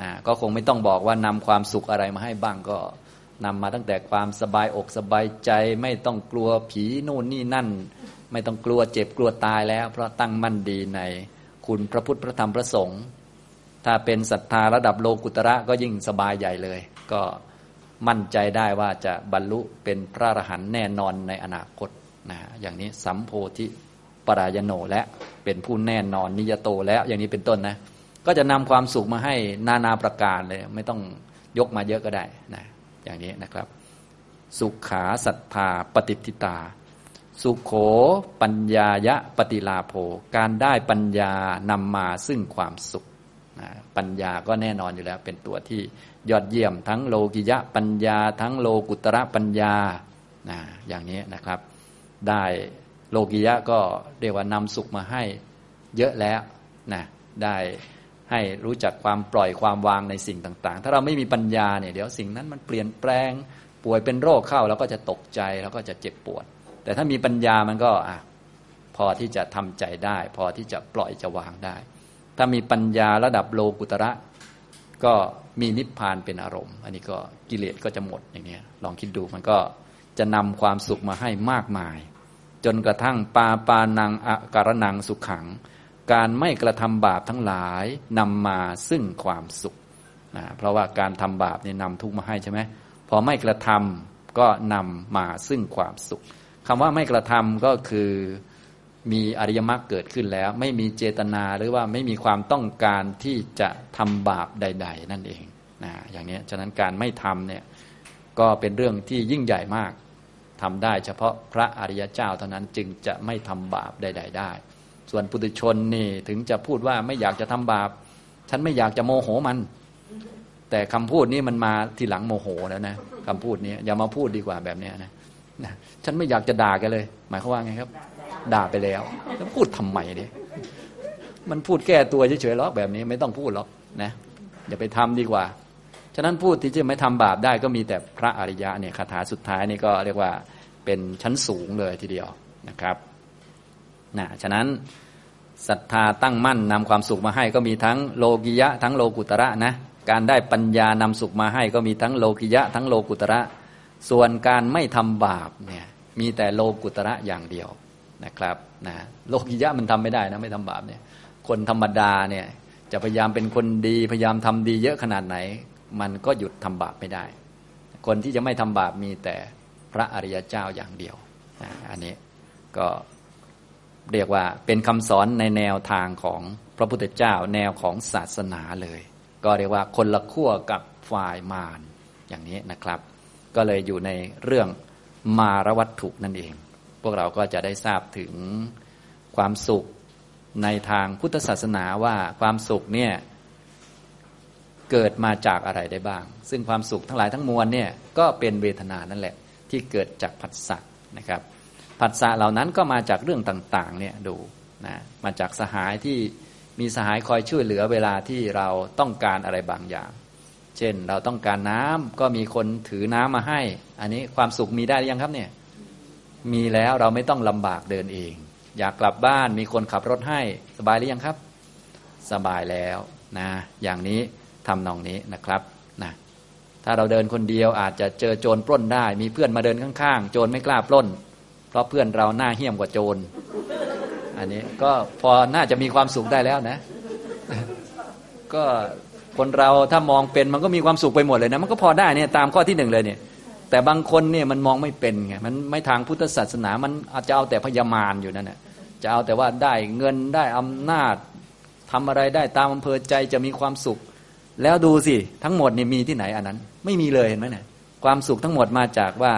นะก็คงไม่ต้องบอกว่านำความสุขอะไรมาให้บ้างก็ นำมาตั้งแต่ความสบายอกสบายใจ ไม่ต้องกลัวผีโน่นนี่นั่น ไม่ต้องกลัวเจ็บกลัวตายแล้ว เพราะตั้งมั่นดีในคุณพระพุทธพระธรรมพระสงฆ์ถ้าเป็นศรัทธาระดับโลกุตระก็ยิ่งสบายใหญ่เลย ก็มั่นใจได้ว่าจะบรรลุเป็นพระอรหันต์แน่นอนในอนาคตนะอย่างนี้สัมโพธิปรายโนและเป็นผู้แน่นอนนิยโตแล้วอย่างนี้เป็นต้นนะ ก็จะนำความสุขมาให้นานาประการเลย ไม่ต้องยกมาเยอะก็ได้นะ อย่างนี้นะครับ สุขาศรัทธาปฏิทิตา สุขโขปัญญายะปฏิลาโภ การได้ปัญญานำมาซึ่งความสุขปัญญาก็แน่นอนอยู่แล้ว เป็นตัวที่ยอดเยี่ยมทั้งโลกิยะปัญญา ทั้งโลกุตระปัญญาอย่างนี้นะครับ ได้โลกิยะก็เรียกว่านำสุขมาให้เยอะแล้วนะได้ ให้รู้จักความปล่อยความวางในสิ่งต่าง ๆ ถ้าเราไม่มีปัญญาเนี่ยเดี๋ยวสิ่งนั้นมันเปลี่ยนแปลง ป่วยเป็นโรคเข้าแล้วก็จะตกใจแล้วก็จะเจ็บปวด แต่ถ้ามีปัญญามันก็อะพอที่จะทำใจได้ พอที่จะปล่อยจะวางได้ ถ้ามีปัญญาระดับโลกุตระ ก็มีนิพพานเป็นอารมณ์ อันนี้ก็กิเลสก็จะหมดอย่างนี้ลองคิดดูมันก็จะนำความสุขมาให้มากมาย จนกระทั่งปาปานังอาการนังสุขขัง การไม่กระทำบาปทั้งหลายนำมาซึ่งความสุขนะเพราะว่าการทำบาปนี่นำทุกข์มาให้ใช่ไหมพอไม่กระทำก็นำมาซึ่งความสุขคำว่าไม่กระทำก็คือมีอริยมรรคเกิดขึ้นแล้ว ไม่มีเจตนาหรือว่าไม่มีความต้องการที่จะทำบาปใด ๆ นั่นเองนะอย่างนี้ฉะนั้นการไม่ทำเนี่ยก็เป็นเรื่องที่ยิ่งใหญ่มากทำได้เฉพาะพระอริยเจ้าเท่านั้นจึงจะไม่ทำบาปใด ๆ ได้ ส่วนปุถุชนนี่ถึงจะพูดว่าไม่อยากจะทำบาป ฉันไม่อยากจะโมโหมัน แต่คำพูดนี้มันมาทีหลังโมโหแล้วนะคำพูดนี้อย่ามาพูดดีกว่าแบบนี้นะนะฉันไม่อยากจะด่าแกเลย หมายความว่าไงครับ ด่าไปแล้วแล้วพูดทำไมเนี่ยมันพูดแก้ตัวเฉยๆหรอกแบบนี้ไม่ต้องพูดหรอกนะอย่าไปทำดีกว่า ฉะนั้นพูดที่จะไม่ทำบาปได้ก็มีแต่พระอริยะเนี่ยคาถาสุดท้ายนี่ก็เรียกว่าเป็นชั้นสูงเลยทีเดียวนะครับ นะฉะนั้นศรัทธาตั้งมั่นนำความสุขมาให้ก็มีทั้งโลกิยะ ทั้งโลกุตระนะการได้ปัญญานำสุขมาให้ก็มีทั้งโลกิยะ ทั้งโลกุตระ ส่วนการไม่ทำบาปเนี่ยมีแต่โลกุตระอย่างเดียวนะครับนะโลกิยะมันทำไม่ได้นะไม่ทำบาปเนี่ยคนธรรมดาเนี่ยจะพยายามเป็นคนดีพยายามทำดีเยอะขนาดไหน มันก็หยุดทำบาปไม่ได้ คนที่จะไม่ทำบาปมีแต่พระอริยเจ้าอย่างเดียวอันนี้ก็ เรียกว่าเป็นคำสอนในแนวทางของพระพุทธเจ้าแนวของศาสนาเลย ก็เรียกว่าคนละขั้วกับฝ่ายมารอย่างนี้นะครับ ก็เลยอยู่ในเรื่องมารวัตถุนั่นเอง พวกเราก็จะได้ทราบถึงความสุขในทางพุทธศาสนาว่าความสุขเนี่ยเกิดมาจากอะไรได้บ้าง ซึ่งความสุขทั้งหลายทั้งมวลเนี่ยก็เป็นเวทนานั่นแหละ ที่เกิดจากผัสสะนะครับ ผัสสะเหล่านั้นก็มาจากเรื่องต่างๆเนี่ยดูนะมาจากสหายที่มีสหายคอยช่วยเหลือเวลาที่เราต้องการอะไรบางอย่าง เช่นเราต้องการน้ำก็มีคนถือน้ำมาให้ อันนี้ความสุขมีได้หรือยังครับเนี่ยมีแล้วเราไม่ต้องลำบากเดินเอง อยากกลับบ้านมีคนขับรถให้สบายหรือยังครับ สบายแล้วนะอย่างนี้ทำนองนี้นะครับนะถ้าเราเดินคนเดียวอาจจะเจอโจรปล้นได้ มีเพื่อนมาเดินข้างๆ โจรไม่กล้าปล้น เพราะเพื่อนเราหน้าเหี้ยมกว่าโจร อันนี้ก็พอน่าจะมีความสุขได้แล้วนะ ก็คนเราถ้ามองเป็นมันก็มีความสุขไปหมดเลยนะ มันก็พอได้เนี่ยตามข้อที่หนึ่งเลยเนี่ย แต่บางคนเนี่ยมันมองไม่เป็นไงมันไม่ทางพุทธศาสนา มันอาจจะเอาแต่พยามารอยู่นั่นแหละจะเอาแต่ว่าได้เงินได้อำนาจทำอะไรได้ตามอำเภอใจจะมีความสุข แล้วดูสิ ทั้งหมดนี่มีที่ไหนอันนั้น ไม่มีเลยเห็นไหมเนี่ยความสุขทั้งหมดมาจากว่า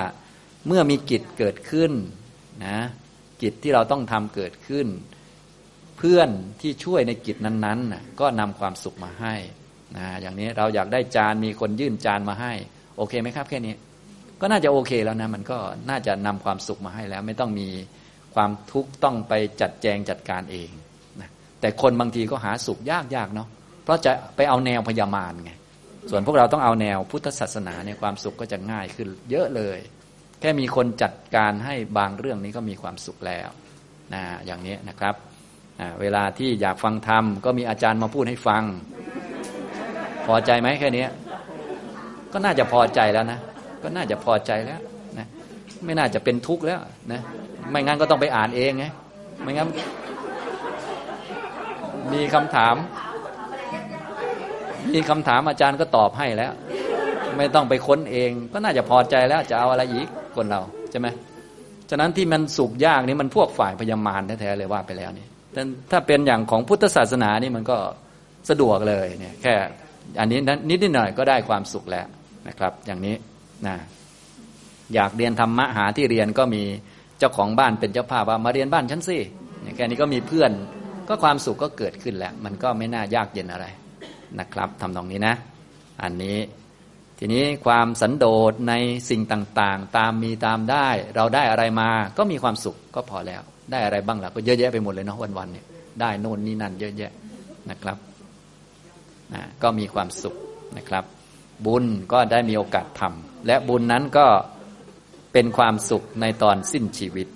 เมื่อมีกิจเกิดขึ้น นะกิจที่เราต้องทำเกิดขึ้น เพื่อนที่ช่วยในกิจนั้นๆนะก็นำความสุขมาให้นะอย่างนี้เราอยากได้จานมีคนยื่นจานมาให้ โอเคไหมครับแค่นี้ ก็น่าจะโอเคแล้วนะมันก็น่าจะนำความสุขมาให้แล้ว ไม่ต้องมีความทุกข์ต้องไปจัดแจงจัดการเองนะแต่คนบางทีก็หาสุขยากๆเนาะเพราะจะไปเอาแนวพยามารไงส่วนพวกเราต้องเอาแนวพุทธศาสนาเนี่ยความสุขก็จะง่ายขึ้นเยอะเลย ค่มีคนจัดการให้บางเรื่องนี้ก็มีความสุขแล้วนะอย่างนี้นะครับเวลาที่อยากฟังธรรมก็มีอาจารย์มาพูดให้ฟัง พอใจไหมแค่นี้ก็น่าจะพอใจแล้วนะ ก็น่าจะพอใจแล้วนะไม่น่าจะเป็นทุกข์แล้วนะไม่งั้นก็ต้องไปอ่านเองไงไม่งั้น มีคำถาม มีคำถามอาจารย์ก็ตอบให้แล้ว ไม่ต้องไปค้นเอง ก็น่าจะพอใจแล้วจะเอาอะไรอีก คนเราใช่ไหมฉะนั้นที่มันสุกยากนี่มันพวกฝ่ายพยามารแท้ๆเลยว่าไปแล้วนี่แต่ถ้าเป็นอย่างของพุทธศาสนานี่มันก็สะดวกเลยเนี่ยแค่อันนี้นิดนิดหน่อยก็ได้ความสุขแล้วนะครับ อย่างนี้นะอยากเรียนธรรมะหาที่เรียนก็มีเจ้าของบ้านเป็นเจ้าภาพว่ามาเรียนบ้านฉันสิแค่นี้ก็มีเพื่อนก็ความสุขก็เกิดขึ้นแล้ว มันก็ไม่น่ายากเย็นอะไรนะครับทำตรงนี้นะ อันนี้ ทีนี้ความสันโดษในสิ่งต่างๆ ตามมีตามได้ เราได้อะไรมาก็มีความสุขก็พอแล้ว ได้อะไรบ้างล่ะก็เยอะแยะไปหมดเลยเนาะวันๆเนี่ยได้โน่นนี่นั่นเยอะแยะนะครับนะก็มีความสุขนะครับ บุญก็ได้มีโอกาสทำและบุญนั้นก็เป็นความสุขในตอนสิ้นชีวิต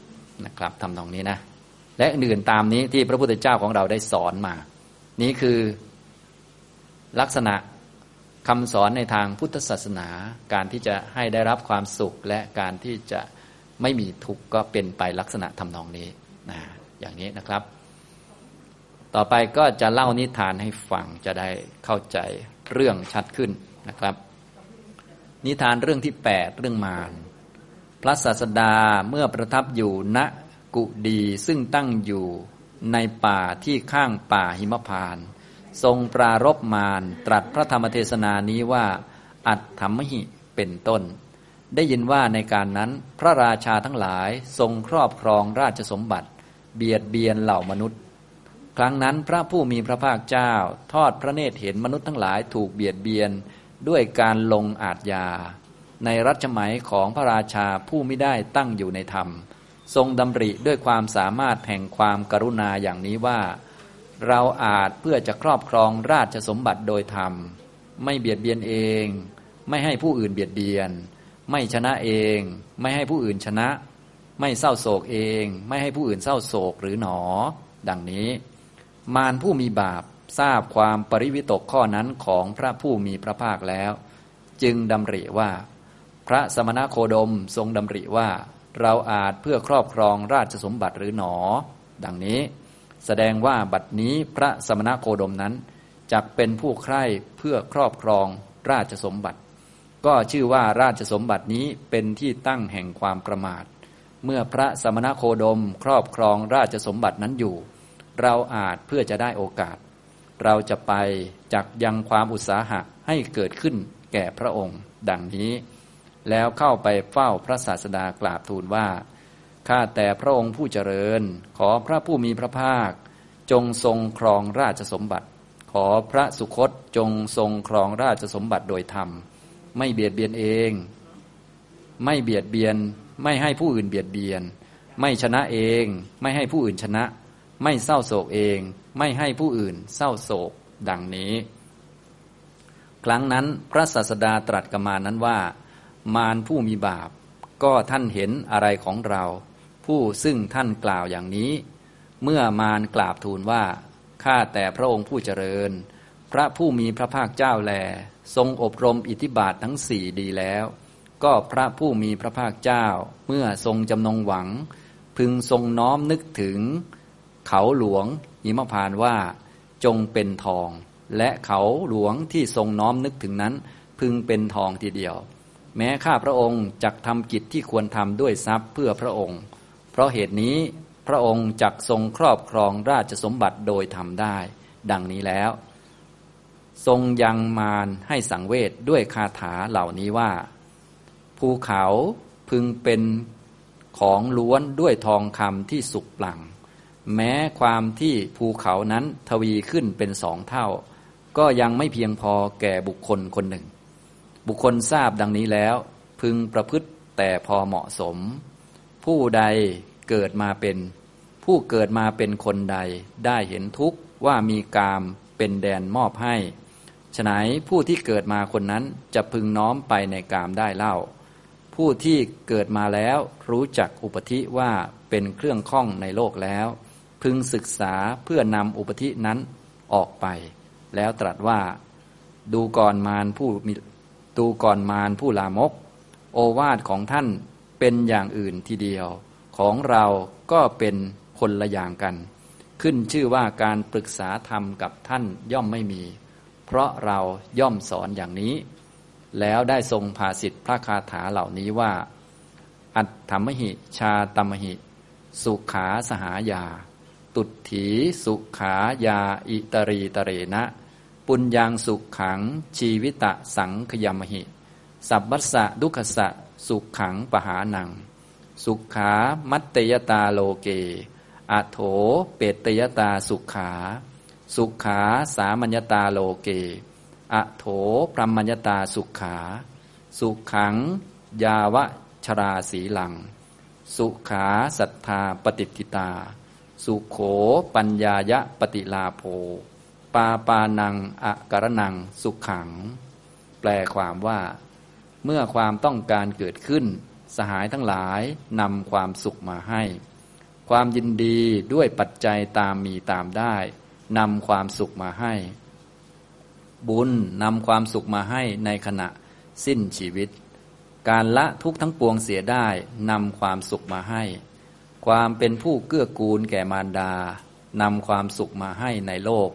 นะครับทำตรงนี้นะ และอื่นตามนี้ที่พระพุทธเจ้าของเราได้สอนมา นี้คือลักษณะ คำสอนในทางพุทธศาสนา การที่จะให้ได้รับความสุขและการที่จะไม่มีทุกข์ก็เป็นไปลักษณะทำนองนี้นะอย่างนี้นะครับ ต่อไปก็จะเล่านิทานให้ฟังจะได้เข้าใจเรื่องชัดขึ้นนะครับ นิทานเรื่องที่แปดเรื่องมารพระศาสดาเมื่อประทับอยู่ณกุดีซึ่งตั้งอยู่ในป่าที่ข้างป่าหิมพาน ทรงปรารบมารตรัสพระธรรมเทศนานี้ว่า อัตถมหิเป็นต้น ได้ยินว่าในการนั้นพระราชาทั้งหลายทรงครอบครองราชสมบัติ เบียดเบียนเหล่ามนุษย์ ครั้งนั้นพระผู้มีพระภาคเจ้า ทอดพระเนตรเห็นมนุษย์ทั้งหลายถูกเบียดเบียนด้วยการลงอาทยา ในรัชมัยของพระราชาผู้ไม่ได้ตั้งอยู่ในธรรม ทรงดำริด้วยความสามารถแห่งความกรุณาอย่างนี้ว่า เราอาจเพื่อจะครอบครองราชสมบัติโดยธรรม ไม่เบียดเบียนเอง ไม่ให้ผู้อื่นเบียดเบียน ไม่ชนะเอง ไม่ให้ผู้อื่นชนะ ไม่เศร้าโศกเอง ไม่ให้ผู้อื่นเศร้าโศกหรือหนอ ดังนี้ มารผู้มีบาปทราบความปริวิตกข้อนั้นของพระผู้มีพระภาคแล้ว จึงดำริว่า พระสมณโคดมทรงดำริว่า เราอาจเพื่อครอบครองราชสมบัติหรือหนอ ดังนี้ แสดงว่าบัดนี้พระสมณโคดมนั้นจักเป็นผู้ใคร่เพื่อครอบครองราชสมบัติ ก็ชื่อว่าราชสมบัตินี้เป็นที่ตั้งแห่งความประมาท เมื่อพระสมณโคดมครอบครองราชสมบัตินั้นอยู่ เราอาจเพื่อจะได้โอกาส เราจะไปจักยังความอุตสาหะให้เกิดขึ้นแก่พระองค์ ดังนี้ แล้วเข้าไปเฝ้าพระศาสดากราบทูลว่า ข้าแต่พระองค์ผู้เจริญ ขอพระผู้มีพระภาค จงทรงครองราชสมบัติ ขอพระสุคตจงทรงครองราชสมบัติโดยธรรม ไม่เบียดเบียนเอง ไม่เบียดเบียน ไม่ให้ผู้อื่นเบียดเบียน ไม่ชนะเอง ไม่ให้ผู้อื่นชนะ ไม่เศร้าโศกเอง ไม่ให้ผู้อื่นเศร้าโศก ดังนี้ ครั้งนั้นพระศาสดาตรัสกับมานั้นว่า มารผู้มีบาปก็ท่านเห็นอะไรของเรา ผู้ซึ่งท่านกล่าวอย่างนี้ เมื่อมารกราบทูลว่าข้าแต่พระองค์ผู้เจริญ พระผู้มีพระภาคเจ้าแล ทรงอบรมอิทธิบาททั้งสี่ดีแล้ว ก็พระผู้มีพระภาคเจ้า เมื่อทรงจำนงหวัง พึงทรงน้อมนึกถึง เขาหลวงหิมพานว่า จงเป็นทอง และเขาหลวงที่ทรงน้อมนึกถึงนั้น พึงเป็นทองทีเดียว แม้ข้าพระองค์จักทำกิจที่ควรทำด้วยทรัพย์เพื่อพระองค์ ราะเหตุนี้พระองค์จักทรงครอบครองราชสมบัติโดยทำได้ ดังนี้แล้ว ทรงยังมารให้สังเวชด้วยคาถาเหล่านี้ว่า ภูเขาพึงเป็นของล้วนด้วยทองคำที่สุกปลั่งแม้ความที่ภูเขานั้นทวีขึ้นเป็นสองเท่า ก็ยังไม่เพียงพอแก่บุคคลคนหนึ่ง บุคคลทราบดังนี้แล้ว พึงประพฤติแต่พอเหมาะสม ผู้ใดเกิดมาเป็น ผู้เกิดมาเป็นคนใด ได้เห็นทุกข์ว่ามีกามเป็นแดนมอบให้ฉนัยผู้ที่เกิดมาคนนั้นจะพึงน้อมไปในกามได้เล่า ผู้ที่เกิดมาแล้วรู้จักอุปธิว่าเป็นเครื่องข้องในโลกแล้ว พึงศึกษาเพื่อนำอุปธินั้นออกไป แล้วตรัสว่า ดูก่อนมารผู้ดูก่อนมารผู้ลามก โอวาทของท่าน เป็นอย่างอื่นทีเดียว ของเราก็เป็นคนละอย่างกัน ขึ้นชื่อว่าการปรึกษาธรรมกับท่านย่อมไม่มี เพราะเราย่อมสอนอย่างนี้ แล้วได้ทรงภาสิทธิพระคาถาเหล่านี้ว่า อัตถมหิ ชาตมหิ สุขาสหายา ตุถีสุขายาอิตรีตเรนะ ปุญญังสุขขังชีวิตะสังขยมหิสัพพัสสะดุขสะ สุขขังปหานัง สุขา มัตเตยตาโลเกอโถเปตยตาสุขา สุขาสามัญญตาโลเกอโถพรหมัญญตาสุขา สุขัง ยาวะชราสีหลัง สุขาสัทธาปฏิทิตา สุโขปัญญายะปฏิลาโภ ปาปานังอะกรนังสุขขัง แปลความว่า เมื่อความต้องการเกิดขึ้น สหายทั้งหลายนำความสุขมาให้ ความยินดีด้วยปัจจัยตามมีตามได้นำความสุขมาให้ บุญนำความสุขมาให้ในขณะสิ้นชีวิต การละทุกทั้งปวงเสียได้นำความสุขมาให้ ความเป็นผู้เกื้อกูลแก่มารดานำความสุขมาให้ในโลก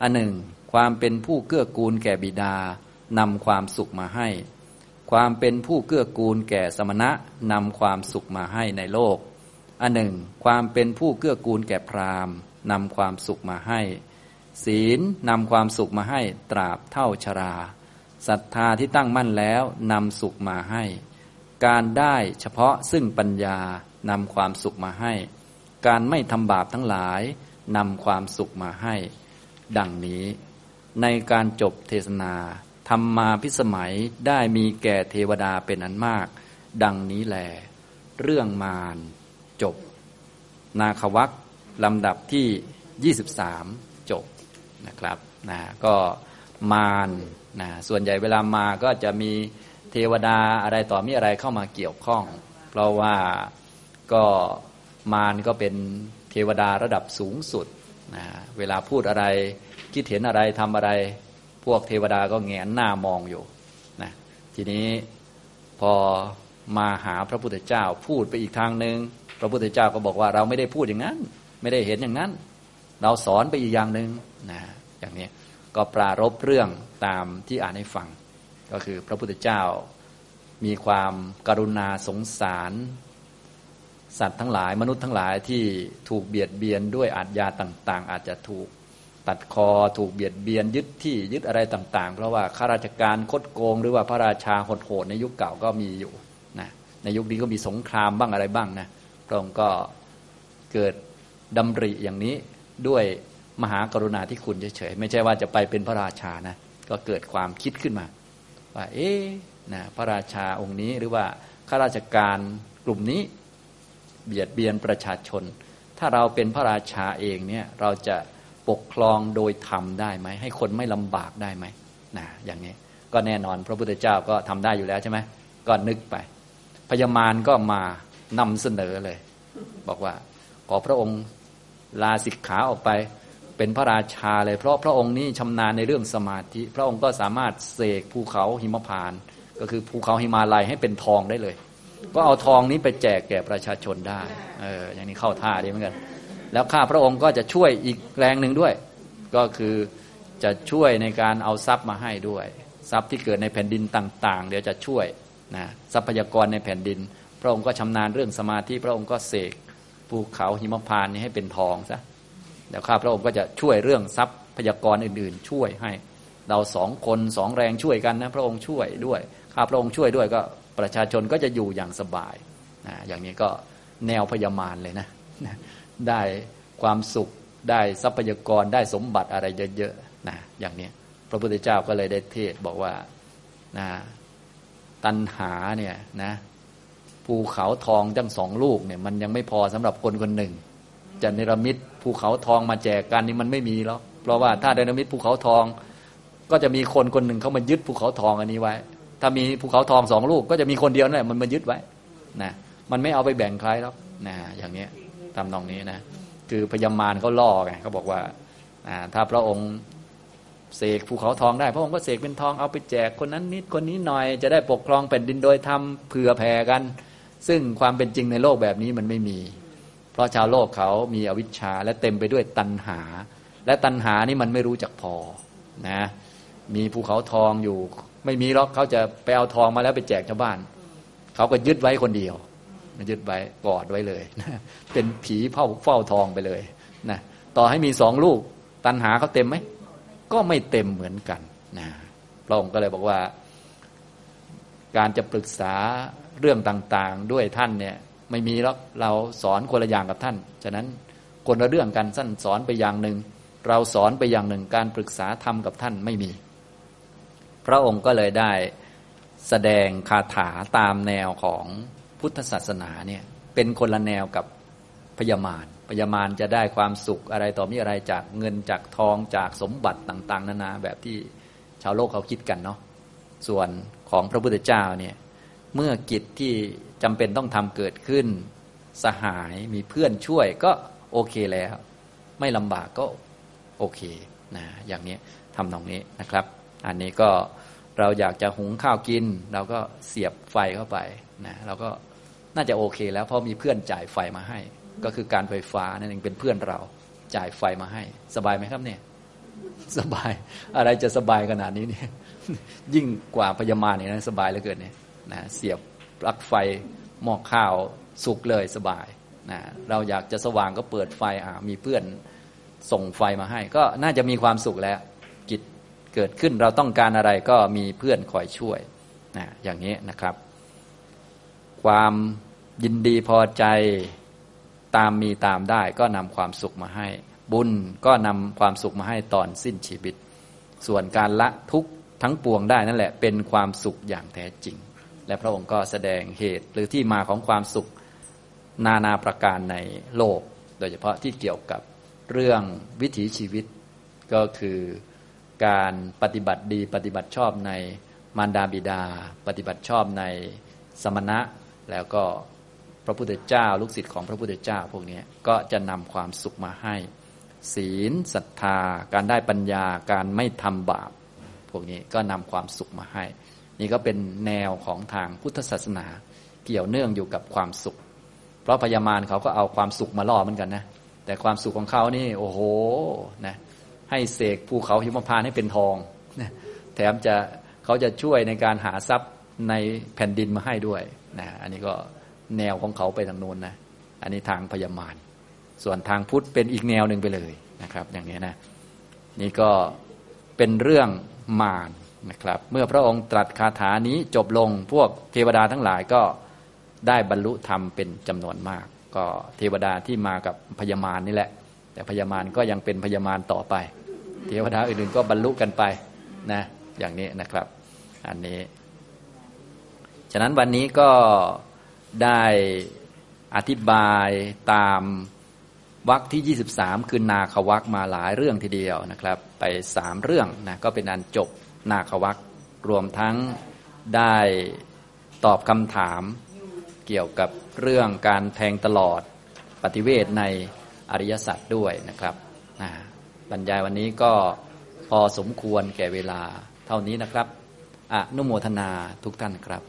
อันหนึ่ง ความเป็นผู้เกื้อกูลแก่บิดานำความสุขมาให้ ความเป็นผู้เกื้อกูลแก่สมณะนำความสุขมาให้ในโลก อันหนึ่ง ความเป็นผู้เกื้อกูลแก่พราหมณ์นำความสุขมาให้ ศีลนำความสุขมาให้ตราบเท่าชราศรัทธาที่ตั้งมั่นแล้วนำสุขมาให้ การได้เฉพาะซึ่งปัญญานำความสุขมาให้ การไม่ทำบาปทั้งหลายนำความสุขมาให้ ดังนี้ ในการจบเทศนา ธรรมมาพิสมัยได้มีแก่เทวดาเป็นอันมาก ดังนี้แล เรื่องมารจบ นาควักลำดับที่ 23 จบนะครับนะก็มารนะส่วนใหญ่เวลามาก็จะมีเทวดาอะไรต่อมีอะไรเข้ามาเกี่ยวข้อง เพราะว่าก็มารก็เป็นเทวดาระดับสูงสุดนะเวลาพูดอะไรคิดเห็นอะไรทำอะไร พวกเทวดาก็แงนหน้ามองอยู่นะทีนี้พอมาหาพระพุทธเจ้าพูดไปอีกทางหนึ่งพระพุทธเจ้าก็บอกว่าเราไม่ได้พูดอย่างนั้น ไม่ได้เห็นอย่างนั้น เราสอนไปอีกอย่างหนึ่งนะอย่างนี้ก็ปรารบเรื่องตามที่อ่านให้ฟัง ก็คือพระพุทธเจ้ามีความกรุณาสงสาร สัตว์ทั้งหลายมนุษย์ทั้งหลายที่ถูกเบียดเบียนด้วยอาทยาต่าง ๆ อาจจะถูก ตัดคอถูกเบียดเบียนยึดที่ยึดอะไรต่าง ๆ เพราะว่าข้าราชการคดโกง หรือว่าพระราชาโหดในยุคเก่าก็มีอยู่นะในยุคนี้ก็มีสงครามบ้างอะไรบ้างนะพระองค์ก็เกิดดำริอย่างนี้ด้วยมหากรุณาที่คุณเฉยๆไม่ใช่ว่าจะไปเป็นพระราชานะก็เกิดความคิดขึ้นมา ว่า เอ๊นะพระราชาองค์นี้หรือว่าข้าราชการกลุ่มนี้ เบียดเบียนประชาชน ถ้าเราเป็นพระราชาเองเนี่ยเราจะ ปกครองโดยธรรมได้ไหม ให้คนไม่ลำบากได้ไหมนะอย่างนี้ก็แน่นอนพระพุทธเจ้าก็ทำได้อยู่แล้วใช่ไหมก็นึกไป พญามารก็มานำเสนอเลย บอกว่าขอพระองค์ลาสิกขาออกไปเป็นพระราชาเลย เพราะพระองค์นี้ชำนาญในเรื่องสมาธิ พระองค์ก็สามารถเสกภูเขาหิมพาน ก็คือภูเขาหิมาลัยให้เป็นทองได้เลย ก็เอาทองนี้ไปแจกแก่ประชาชนได้ เอออย่างนี้เข้าท่าดีเหมือนกัน แล้วข้าพระองค์ก็จะช่วยอีกแรงหนึ่งด้วย ก็คือจะช่วยในการเอาทรัพย์มาให้ด้วย ทรัพย์ที่เกิดในแผ่นดินต่าง ๆ เดี๋ยวจะช่วยนะทรัพยากรในแผ่นดิน พระองค์ก็ชำนาญเรื่องสมาธิพระองค์ก็เสกภูเขาหิมพานนี้ให้เป็นทองซะเดี๋ยวข้าพระองค์ก็จะช่วยเรื่องทรัพยากรอื่น ๆ ช่วยให้เราสองคนสองแรงช่วยกันนะพระองค์ช่วยด้วยข้าพระองค์ช่วยด้วยก็ประชาชนก็จะอยู่อย่างสบายนะอย่างนี้ก็แนวพยามารเลยนะ ได้ความสุขได้ทรัพยากรได้สมบัติอะไรเยอะๆนะอย่างนี้พระพุทธเจ้าก็เลยได้เทศบอกว่านะตัณหาเนี่ยนะภูเขาทองจังสองลูกเนี่ย มันยังไม่พอสำหรับคนคนหนึ่ง จะเนรมิตภูเขาทองมาแจกกันนี่มันไม่มีแล้วเพราะว่าถ้าเนรมิตภูเขาทอง ก็จะมีคนคนหนึ่งเขามายึดภูเขาทองอันนี้ไว้ ถ้ามีภูเขาทองสองลูก ก็จะมีคนเดียวนั่นแหละมันมายึดไว้นะมันไม่เอาไปแบ่งใครแล้วนะอย่างนี้ ทำนองนี้นะ คือพญามารเขาล่อไงเขาบอกว่าถ้าพระองค์เสกภูเขาทองได้ พระองค์ก็เสกเป็นทองเอาไปแจกคนนั้นนิดคนนี้หน่อยจะได้ปกครองแผ่นดินโดยทำเผื่อแผ่กัน ซึ่งความเป็นจริงในโลกแบบนี้มันไม่มี เพราะชาวโลกเขามีอวิชชาและเต็มไปด้วยตัณหา และตัณหานี่มันไม่รู้จักพอนะมีภูเขาทองอยู่ ไม่มีหรอกเขาจะไปเอาทองมาแล้วไปแจกชาวบ้าน เขาก็ยึดไว้คนเดียว ยึดไว้กอดไว้เลยนะเป็นผีเฝ้าเฝ้าทองไปเลยนะต่อให้มีสองลูก ตัณหาเขาเต็มไหมก็ไม่เต็มเหมือนกันนะพระองค์ก็เลยบอกว่า การจะปรึกษาเรื่องต่างๆ ด้วยท่านเนี่ย ไม่มีแล้วเราสอนคนละอย่างกับท่าน ฉะนั้นคนละเรื่องกันสั้นสอนไปอย่างหนึ่ง เราสอนไปอย่างหนึ่ง การปรึกษาธรรมกับท่านไม่มี พระองค์ก็เลยได้แสดงคาถาตามแนวของ พุทธศาสนาเนี่ยเป็นคนละแนวกับพญามารพญามารจะได้ความสุขอะไรต่อมีอะไรจากเงินจากทองจากสมบัติต่างๆ นานาแบบที่ชาวโลกเขาคิดกันเนาะส่วนของพระพุทธเจ้าเนี่ยเมื่อกิจที่จำเป็นต้องทำเกิดขึ้น สหายมีเพื่อนช่วยก็โอเคแล้ว ไม่ลำบากก็โอเคนะอย่างนี้ทำตรงนี้นะครับ อันนี้ก็เราอยากจะหุงข้าวกิน เราก็เสียบไฟเข้าไปนะเราก็ น่าจะโอเคแล้วเพราะมีเพื่อนจ่ายไฟมาให้ ก็คือการไฟฟ้านั่นเองเป็นเพื่อนเราจ่ายไฟมาให้ สบายไหมครับเนี่ย สบายอะไรจะสบายขนาดนี้เนี่ยยิ่งกว่าพยามาเนี่ยนะสบายเหลือเกินเนี่ยนะเสียบปลั๊กไฟหม้อข้าวสุกเลยสบายนะเราอยากจะสว่างก็เปิดไฟอ่ามีเพื่อนส่งไฟมาให้ ก็น่าจะมีความสุขแล้วจิตเกิดขึ้นเราต้องการอะไรก็มีเพื่อนคอยช่วยนะอย่างนี้นะครับ ความยินดีพอใจตามมีตามได้ก็นำความสุขมาให้ บุญก็นำความสุขมาให้ตอนสิ้นชีวิต ส่วนการละทุกข์ทั้งปวงได้นั่นแหละเป็นความสุขอย่างแท้จริง และพระองค์ก็แสดงเหตุหรือที่มาของความสุขนานาประการในโลก โดยเฉพาะที่เกี่ยวกับเรื่องวิถีชีวิตก็คือการปฏิบัติดีปฏิบัติชอบในมารดาบิดา ปฏิบัติชอบในสมณะ แล้วก็พระพุทธเจ้า ลูกศิษย์ของพระพุทธเจ้า พวกนี้ก็จะนำความสุขมาให้ ศีลศรัทธา การได้ปัญญาการไม่ทำบาป พวกนี้ก็นำความสุขมาให้ นี่ก็เป็นแนวของทางพุทธศาสนา เกี่ยวเนื่องอยู่กับความสุข เพราะพญามารเขาก็เอาความสุขมาล่อเหมือนกันนะแต่ความสุขของเขานี่โอ้โหนะให้เสกภูเขาหิมพานให้เป็นทองนะแถมจะเขาจะช่วยในการหาทรัพย์ในแผ่นดินมาให้ด้วย นะอันนี้ก็แนวของเขาไปทางโน้นนะอันนี้ทางพยามารส่วนทางพุทธเป็นอีกแนวหนึ่งไปเลยนะครับ อย่างนี้นะนี่ก็เป็นเรื่องมารนะครับ เมื่อพระองค์ตรัสคาถานี้จบลงพวกเทวดาทั้งหลายก็ได้บรรลุธรรมเป็นจำนวนมาก ก็เทวดาที่มากับพยามารนี่แหละ แต่พยามารก็ยังเป็นพยามารต่อไป เทวดาอื่นๆก็บรรลุกันไปนะอย่างนี้นะครับ อันนี้ ฉะนั้นวันนี้ก็ได้อธิบายตามวรรคที่ 23 คือนาควักมาหลายเรื่องทีเดียวนะครับ ไปสามเรื่องนะก็เป็นอันจบนาควักรวมทั้งได้ตอบคำถามเกี่ยวกับเรื่องการแทงตลอดปฏิเวทในอริยสัจด้วยนะครับนะบรรยายวันนี้ก็พอสมควรแก่เวลาเท่านี้นะครับอนุโมทนาทุกท่านครับ